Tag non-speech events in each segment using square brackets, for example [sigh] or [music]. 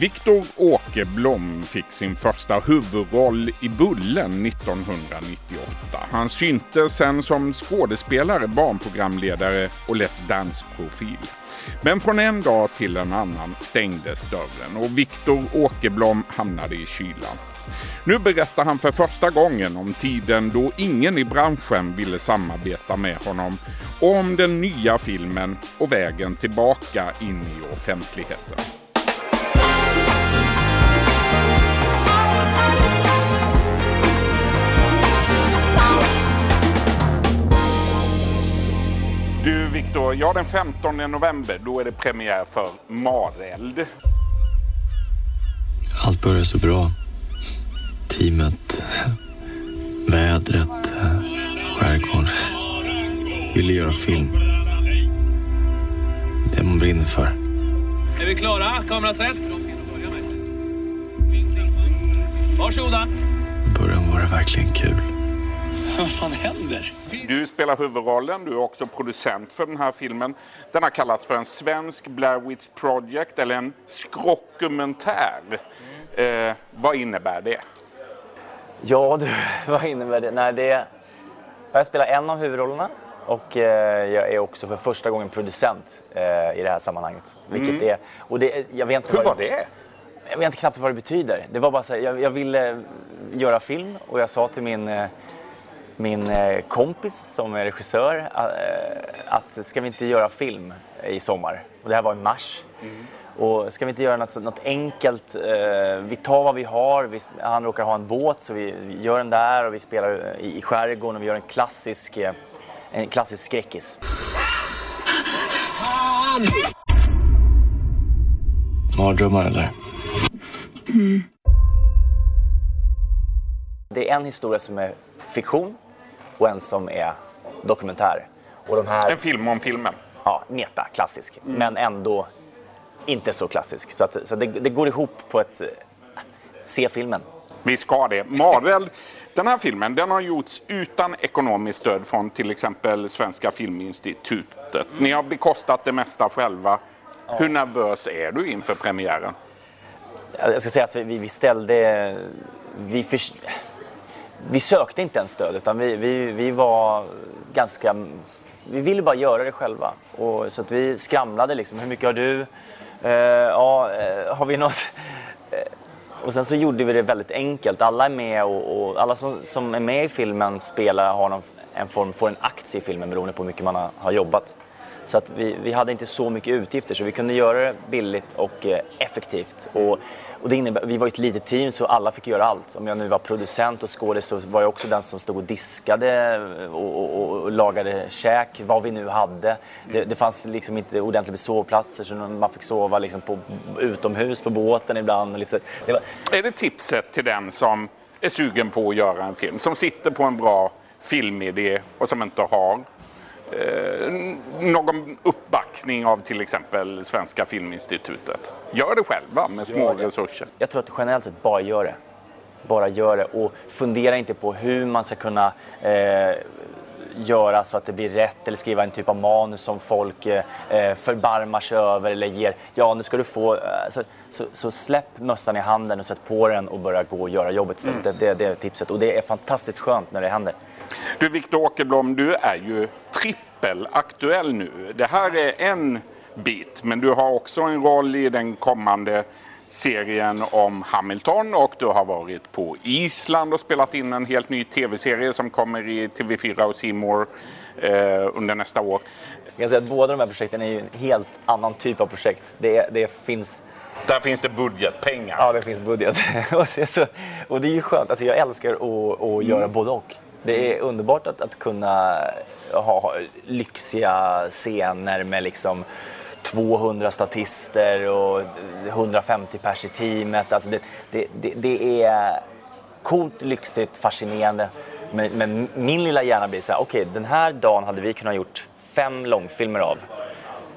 Viktor Åkerblom fick sin första huvudroll i Bullen 1998. Han syntes sen som skådespelare, barnprogramledare och Let's Dance-profil. Men från en dag till en annan stängdes dörren och Viktor Åkerblom hamnade i kylan. Nu berättar han för första gången om tiden då ingen i branschen ville samarbeta med honom och om den nya filmen och vägen tillbaka in i offentligheten. Ja den 15 november då är det premiär för Mareld. Allt börjar så bra. Teamet, vädret, skärgården. Ville göra film. Det man brinner för. Är vi klara? Kamera set. Varsågoda. I början var det verkligen kul. Vad fan händer? Du spelar huvudrollen, du är också producent för den här filmen. Den har kallats för en svensk Blair Witch Project eller en skrockumentär. Eh, vad innebär det? Ja du, [laughs] vad innebär det? Nej, det jag spelar en av huvudrollerna och eh, jag är också för första gången producent eh, i det här sammanhanget. Vilket är, och det, jag vet inte Hur vad var det? Jag vet inte knappt vad det betyder. Det var bara så här, jag, jag ville göra film och jag sa till min, eh, min eh, kompis som är regissör eh, att ska vi inte göra film i sommar? Och det här var i mars. Och ska vi inte göra något, något enkelt? Eh, vi tar vad vi har. Vi, han råkar ha en båt så vi gör den där och vi spelar i, i skärgården och vi gör en klassisk, eh, en klassisk skräckis. Mardrömmar eller? Det är en historia som är fiktion och en som är dokumentär. Och de här... En film om filmen. ja, meta, klassisk. Men ändå inte så klassisk. Så, att, så det, det går ihop på ett... Se filmen. Vi ska det. Mareld, den här filmen den har gjorts utan ekonomiskt stöd från till exempel Svenska Filminstitutet. Ni har bekostat det mesta själva. Hur nervös är du inför premiären? Jag ska säga att vi, vi ställde... Vi, för, vi sökte inte ens stöd utan vi, vi, vi var ganska... Vi ville bara göra det själva. Och, så att vi skramlade liksom. Hur mycket har du? Eh, ja, eh, har vi något? Eh, och sen så gjorde vi det väldigt enkelt. Alla är med och, och alla som, som är med i filmen spelar har någon, en form, får en aktie i filmen beroende på hur mycket man har, har jobbat. Så att vi, vi hade inte så mycket utgifter så vi kunde göra det billigt och eh, effektivt. Och, och det innebär, vi var ett litet team så alla fick göra allt. Om jag nu var producent och skådis så var jag också den som stod och diskade eh, och, och, och lagade käk, vad vi nu hade. Det, det fanns liksom inte ordentligt med sovplatser så man fick sova liksom på, utomhus på båten ibland. Liksom. Det var, Är det tipset till den som är sugen på att göra en film? Som sitter på en bra filmidé och som inte har någon uppbackning av till exempel Svenska Filminstitutet. Gör det själva med små resurser. Jag tror att generellt sett bara gör det. Bara gör det och fundera inte på hur man ska kunna eh, göra så att det blir rätt eller skriva en typ av manus som folk eh, eh, förbarmar sig över eller ger. Ja, nu ska du få. Eh, så, så, så släpp mössan i handen och sätt på den och börja gå och göra jobbet istället. Det, det, det är tipset och det är fantastiskt skönt när det händer. Du Viktor Åkerblom, du är ju trippelaktuell nu. Det här är en bit, men du har också en roll i den kommande serien om Hamilton och du har varit på Island och spelat in en helt ny tv-serie som kommer i TV4 och More eh, under nästa år. Jag kan säga att båda de här projekten är ju en helt annan typ av projekt. Det, det finns Där finns det budgetpengar. Ja, det finns budget. [laughs] och, det är så, och det är ju skönt. Alltså, jag älskar att, att göra både och. Det är underbart att, att kunna ha ha lyxiga scener med liksom 200 statister och 150 pers i teamet. Alltså det, det, det, det är coolt, lyxigt, fascinerande. Men, men min lilla hjärna blir så här, okej den här dagen hade vi kunnat gjort fem långfilmer av.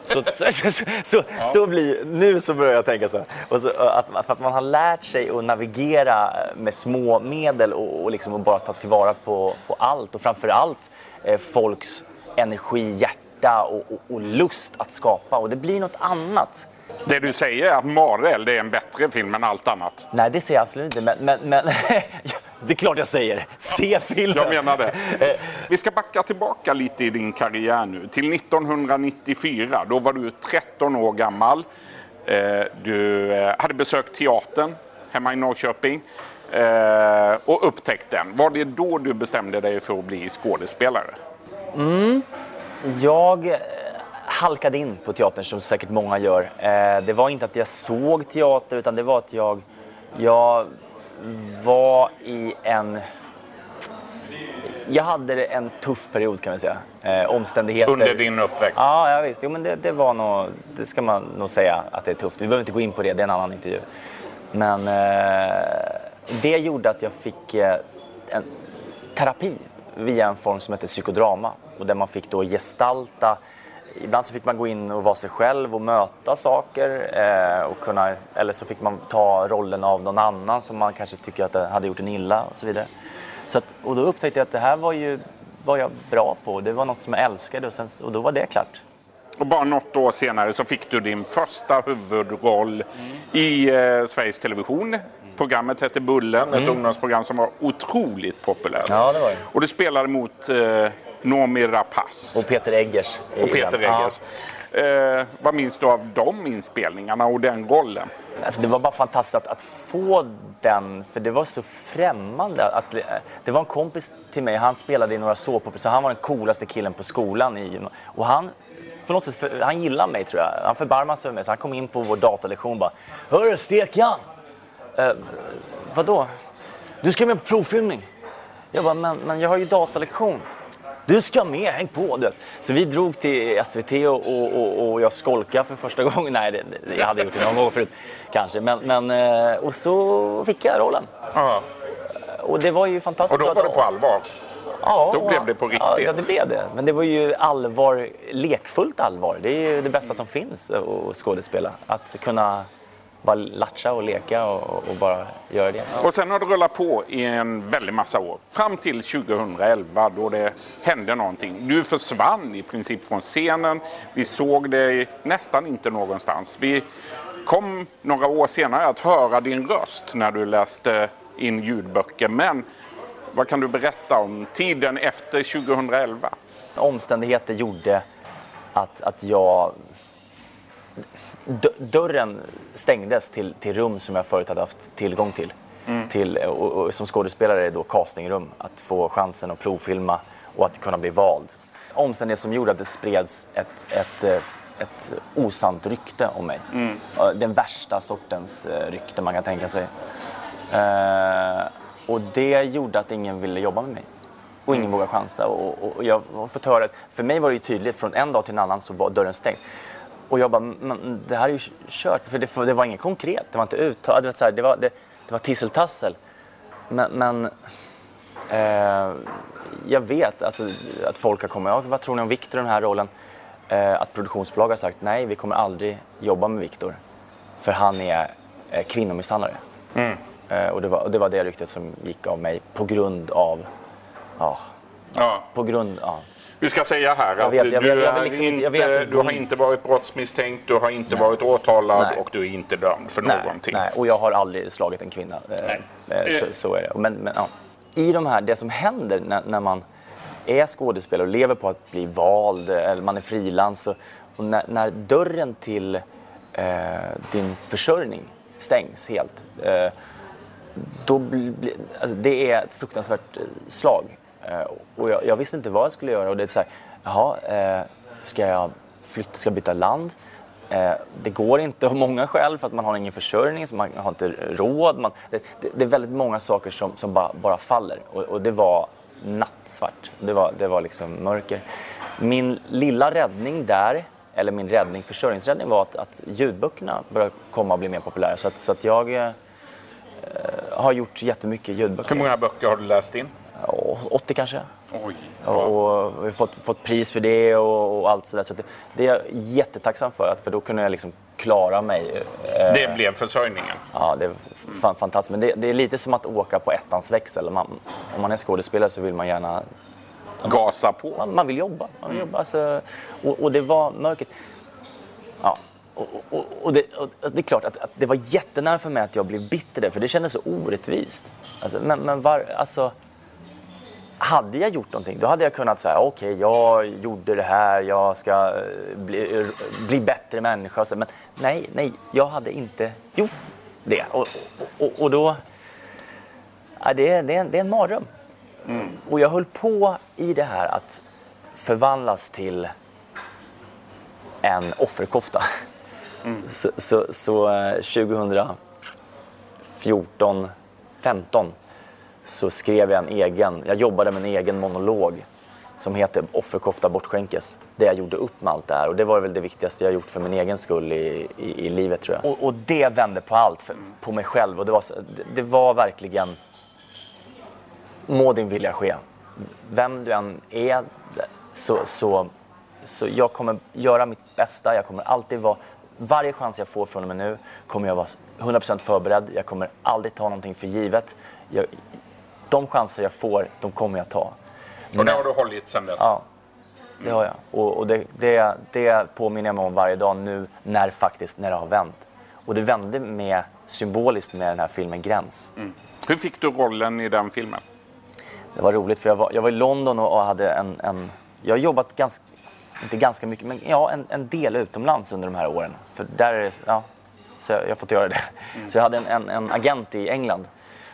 Så, så, så, så, så blir, nu så börjar jag tänka så. Och så att, för att man har lärt sig att navigera med små medel och, och, liksom, och bara ta tillvara på, på allt. Och framför allt eh, folks energi, hjärta och, och, och lust att skapa. Och det blir något annat Det du säger är att Mareld är en bättre film än allt annat. Nej, det säger jag absolut inte. Men, men, men [laughs] det är klart jag säger. Se filmen! Jag menar det. Vi ska backa tillbaka lite i din karriär nu. Till 1994. Då var du 13 år gammal. Eh, du eh, hade besökt teatern hemma i Norrköping eh, och upptäckt den. Var det då du bestämde dig för att bli skådespelare? Mm. Jag halkade in på teatern som säkert många gör. Det var inte att jag såg teater utan det var att jag, jag var i en... Jag hade en tuff period kan man säga. Eh, omständigheter. Under din uppväxt? Ja, ja visst. Jo, men det, det var nog, det ska man nog säga att det är tufft. Vi behöver inte gå in på det, det är en annan intervju. Men eh, det gjorde att jag fick eh, en terapi via en form som heter psykodrama. Och där man fick då gestalta Ibland så fick man gå in och vara sig själv och möta saker. Eh, och kunna, eller så fick man ta rollen av någon annan som man kanske tycker att det hade gjort en illa och så vidare. Så att, och då upptäckte jag att det här var ju var jag bra på. Det var något som jag älskade och, sen, och då var det klart. Och bara något år senare så fick du din första huvudroll i eh, Sveriges Television. Programmet hette Bullen, ett ungdomsprogram som var otroligt populärt. Ja, det var det. Och du spelade mot eh, Noomi Rapace Och Peter Eggers. och Peter den. Ja. Eggers. Eh, vad minns du av de inspelningarna och den rollen? Alltså det var bara fantastiskt att, att få den, för det var så främmande. Att, eh, det var en kompis till mig, han spelade i några såpoperor, så han var den coolaste killen på skolan. I, och han, på något sätt, för, han gillade mig tror jag. Han förbarmade sig över mig, så han kom in på vår datalektion och bara Hörru Stekan! Eh, vadå? Du ska med på provfilmning. Jag bara, men, men jag har ju datalektion. Du ska med, häng på! Du. Så vi drog till SVT och, och, och, jag skolkade för första [laughs] gången. Nej, det, det- jag hade gjort det någon gång förut kanske. Men, men, eh, och så fick jag rollen. Ja. Och det var ju fantastiskt. Och då var det på allvar? Ja, då blev det på riktigt. Ja, det blev det. Men det var ju allvar, lekfullt allvar. Det är ju det bästa som finns att skådespela. Att kunna bara latcha och leka och, och bara göra det. Och sen har det rullat på i en väldig massa år. Fram till 2011 då det hände någonting. Du försvann i princip från scenen. Vi såg dig nästan inte någonstans. Vi kom några år senare att höra din röst när du läste in ljudböcker. Men vad kan du berätta om tiden efter 2011? omständigheter gjorde att, att jag... Dörren stängdes till, till rum som jag förut hade haft tillgång till. till och, och som skådespelare då castingrum, att få chansen att provfilma och att kunna bli vald. Omständigheter som gjorde att det spreds ett, ett, eh, ett osant rykte om mig. Ja, Den värsta sortens eh, rykte man kan tänka sig. Eh, och det gjorde att ingen ville jobba med mig. Och ingen vågade chansa. Och, och, och jag har fått höra, för mig var det ju tydligt, från en dag till en annan så var dörren stängd. Och jag bara, men det här är ju kört. För det, det var inget konkret, det var inte uttalat. Det var, så här, det var, det, det var tisseltassel. Men, men eh, jag vet alltså, att folk har kommit, vad tror ni om Viktor i den här rollen? Eh, att produktionsbolag har sagt, nej vi kommer aldrig jobba med Viktor. För han är eh, kvinnomisshandlare. Eh, och, det var, och det var det ryktet som gick av mig på grund av, ja, Ja. på grund, ja. Vi ska säga här att vet, jag du, vet, jag vill är liksom inte- vet du har inte varit brottsmisstänkt, du har inte varit åtalad Nej. och du är inte dömd för Nej, någonting. nej, och jag har aldrig slagit en kvinna. Eh, Nej. eh, Så, så är det. Men, men, ja. I de här, det som händer när, när man är skådespelare och lever på att bli vald eh, eller man är frilans och, och när, när dörren till eh, din försörjning stängs helt. Eh, då blir- alltså det är ett fruktansvärt eh, slag. Eh, och jag, jag visste inte vad jag skulle göra. Och det är så här, jaha, eh, ska jag flytta, ska jag byta land? Eh, det går inte av många skäl för att man har ingen försörjning, så man har inte råd. Man, det, det, det är väldigt många saker som, som bara, bara faller. Och, och det var nattsvart. Det var, det var liksom mörker. Min lilla räddning där, eller min räddning, försörjningsräddning var att, att ljudböckerna började komma och bli mer populära. Så att, så att jag eh, har gjort jättemycket ljudböcker. Hur många böcker har du läst in? Ja, 80 kanske. Oj. Och, och vi har fått, fått pris för det och, och allt sådär. Så det, det är jag jättetacksam för, att, för då kunde jag liksom klara mig. Eh, Det blev försörjningen. Ja, det är fan, fantastiskt. Men det, det är lite som att åka på ettans växel. Man, om man är skådespelare så vill man gärna Gasa på. man, man vill jobba. Man vill jobba alltså, och, och det var mörkret. Ja. och, och, och, det, och det är klart att, att det var jättenära för mig att jag blev bitter där, för det kändes så orättvist. Alltså, men men var, alltså, hade jag gjort någonting, då hade jag kunnat säga okej, okay, jag gjorde det här, jag ska eh, bli, bli bättre människa. Men nej, nej, jag hade inte gjort det. Och, och, och då... Ja, det, är, det, är en, det är en mardröm. Mm. Och jag höll på i det här att förvandlas till en offerkofta. Mm. Så, så, så 2014, eh, 15 så skrev jag en egen, jag jobbade med en egen monolog som heter Offerkofta bortskänkes. Där jag gjorde upp med allt det här och det var väl det viktigaste jag gjort för min egen skull i, i, i livet tror jag. Och, och, det vände på allt, för, på mig själv och det var, det var verkligen må din vilja ske. Vem du än är så, så, så jag kommer göra mitt bästa, jag kommer alltid vara varje chans jag får från och med nu kommer jag vara 100% förberedd. Jag kommer aldrig ta någonting för givet. Jag, de chanser jag får, de kommer jag ta. Och det har du hållit sedan dess? Ja, det har jag. Och, och det, det, det påminner jag mig om varje dag nu när, faktiskt, när det har vänt. Och det vände med, symboliskt med den här filmen Gräns. Mm. Hur fick du rollen i den filmen? Det var roligt för jag var, jag var i London och, hade en, en... Jag har jobbat ganska, inte ganska mycket, men ja, en, en del utomlands under de här åren. För där är ja, så jag, jag har fått göra det. Mm. Så jag hade en, en, en agent i England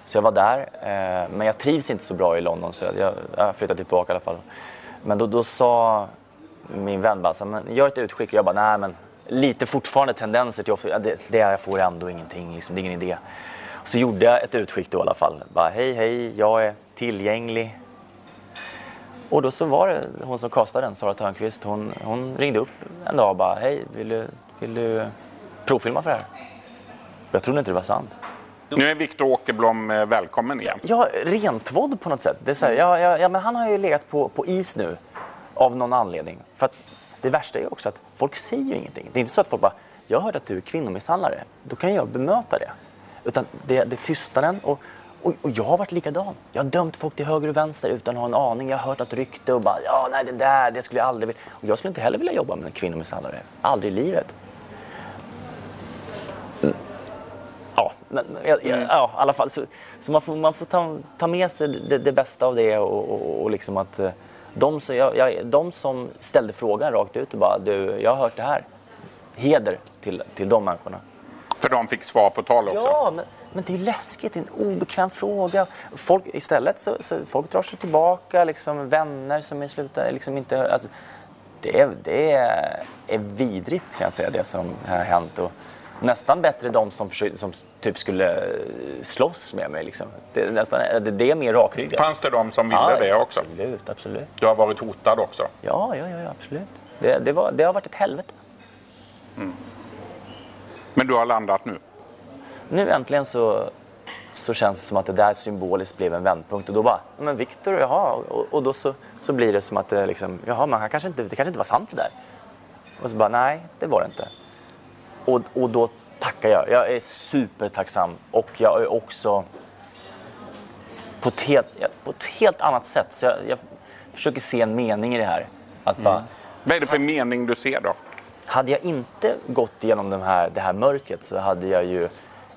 så jag var där, eh, men jag trivs inte så bra i London så jag, jag flyttade tillbaka i alla fall. Men då, då sa min vän bara, så, men gör ett utskick. Och jag bara, nej men lite fortfarande tendenser till ofta, det, det jag får ändå ingenting, liksom, det är ingen idé. Och så gjorde jag ett utskick då i alla fall. Bara, hej hej, jag är tillgänglig. Och då så var det hon som kastade den, Sara Törnqvist, hon, hon ringde upp en dag och bara, hej, vill du, vill du provfilma för det här? Jag trodde inte det var sant. Nu är Viktor Åkerblom eh, välkommen igen. Ja, rentvådd på något sätt. Det är så här, ja, ja, ja, men han har ju legat på, på is nu av någon anledning. För att det värsta är också att folk säger ju ingenting. Det är inte så att folk bara, jag hörde att du är kvinnomisshandlare. Då kan jag bemöta det. Utan det, det är tystnaden. Och, och, och, jag har varit likadan. Jag har dömt folk till höger och vänster utan att ha en aning. Jag har hört ett rykte och bara, ja nej det där, det skulle jag aldrig vilja. Och jag skulle inte heller vilja jobba med en kvinnomisshandlare. Aldrig i livet. Men, ja, mm. ja, i alla fall. Så, så man får, man får ta, ta med sig det, det bästa av det och, och, och liksom att eh, de, så jag, jag, de som ställde frågan rakt ut och bara du, jag har hört det här. Heder till, till de människorna. För de fick svar på tal också? Ja, men, men det är läskigt. Det är en obekväm fråga. Folk, istället så, så folk drar sig tillbaka, liksom, vänner som är sluta, liksom inte... Alltså, det, är, det är vidrigt kan jag säga, det som har hänt. Och, nästan bättre de som, försökte, som typ skulle slåss med mig. Liksom. Det, nästan, det, det är mer rakryggat. Fanns det de som ville ja, det också? Absolut, absolut. Du har varit hotad också? Ja, ja, ja absolut. Det, det, var, det har varit ett helvete. Mm. Men du har landat nu? Nu äntligen så, så känns det som att det där symboliskt blev en vändpunkt. Och då bara, men Viktor, jaha. Och, och då så, så blir det som att det liksom, jaha, men han kanske inte, det kanske inte var sant det där. Och så bara, nej, det var det inte. Och, och då tackar jag. Jag är supertacksam och jag är också på ett helt, på ett helt annat sätt. Så jag, jag försöker se en mening i det här. Att bara, mm. Vad är det för mening du ser då? Hade jag inte gått igenom de här, det här mörkret så hade jag ju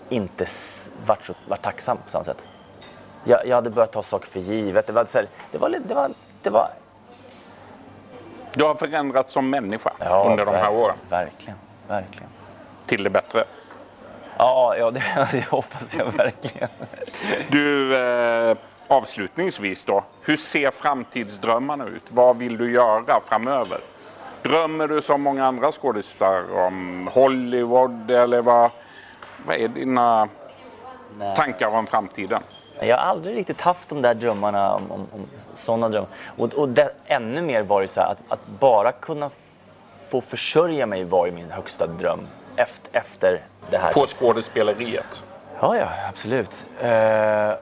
inte varit, så, varit tacksam på samma sätt. Jag, jag hade börjat ta saker för givet. Det var, så här, det var, det var, det var... Du har förändrats som människa ja, under de här åren. Verkligen, verkligen till det bättre? Ja, ja det, [laughs] det hoppas jag verkligen. Du, eh, avslutningsvis då. Hur ser framtidsdrömmarna ut? Vad vill du göra framöver? Drömmer du som många andra skådespelare om Hollywood eller vad, vad är dina Nej. tankar om framtiden? Jag har aldrig riktigt haft de där drömmarna om, om, om sådana drömmar. Och, och det, ännu mer var det så här att, att bara kunna få försörja mig var ju min högsta dröm efter, efter det här. På skådespeleriet? Ja, ja, absolut. Uh,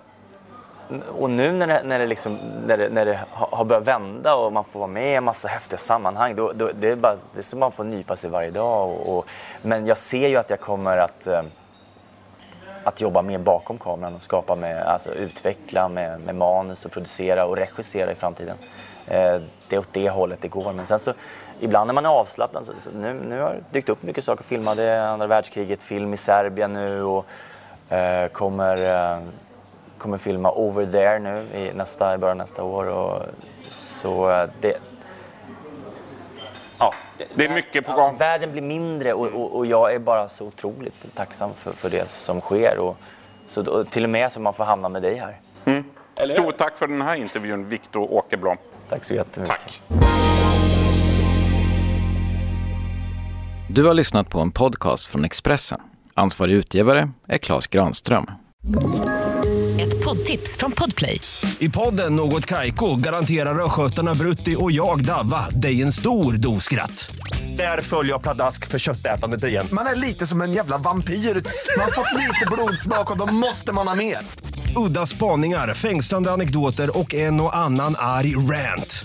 och nu när det, när det, liksom, när det, när det har börjat vända och man får vara med i en massa häftiga sammanhang, då, då, det, är bara, det är som man får nypa sig varje dag. Och, och, men jag ser ju att jag kommer att, uh, att jobba mer bakom kameran och skapa med, alltså utveckla med, med manus och producera och regissera i framtiden. Uh, det är åt det hållet det går. Men sen så ibland när man är avslappnad, så, så nu, nu har det dykt upp mycket saker att filma. Det är andra världskriget, film i Serbien nu och eh, kommer, eh, kommer filma Over There nu i, nästa, i början av nästa år. Och, så eh, det, ja, Det är mycket på Ja, gång. världen blir mindre och, och, och jag är bara så otroligt tacksam för, för det som sker. Och, så, då, till och med så man får hamna med dig här. Stort tack för den här intervjun, Viktor Åkerblom. Tack så jättemycket. Tack. Du har lyssnat på en podcast från Expressen. Ansvarig utgivare är Klas Granström. Ett poddtips från Podplay. I podden Något Kaiko garanterar östgötarna Brutti och jag, Davva, dig en stor dos skratt. Där följer jag pladask för köttätandet igen. Man är lite som en jävla vampyr. Man har fått lite blodsmak och då måste man ha mer. Udda spaningar, fängslande anekdoter och en och annan arg rant.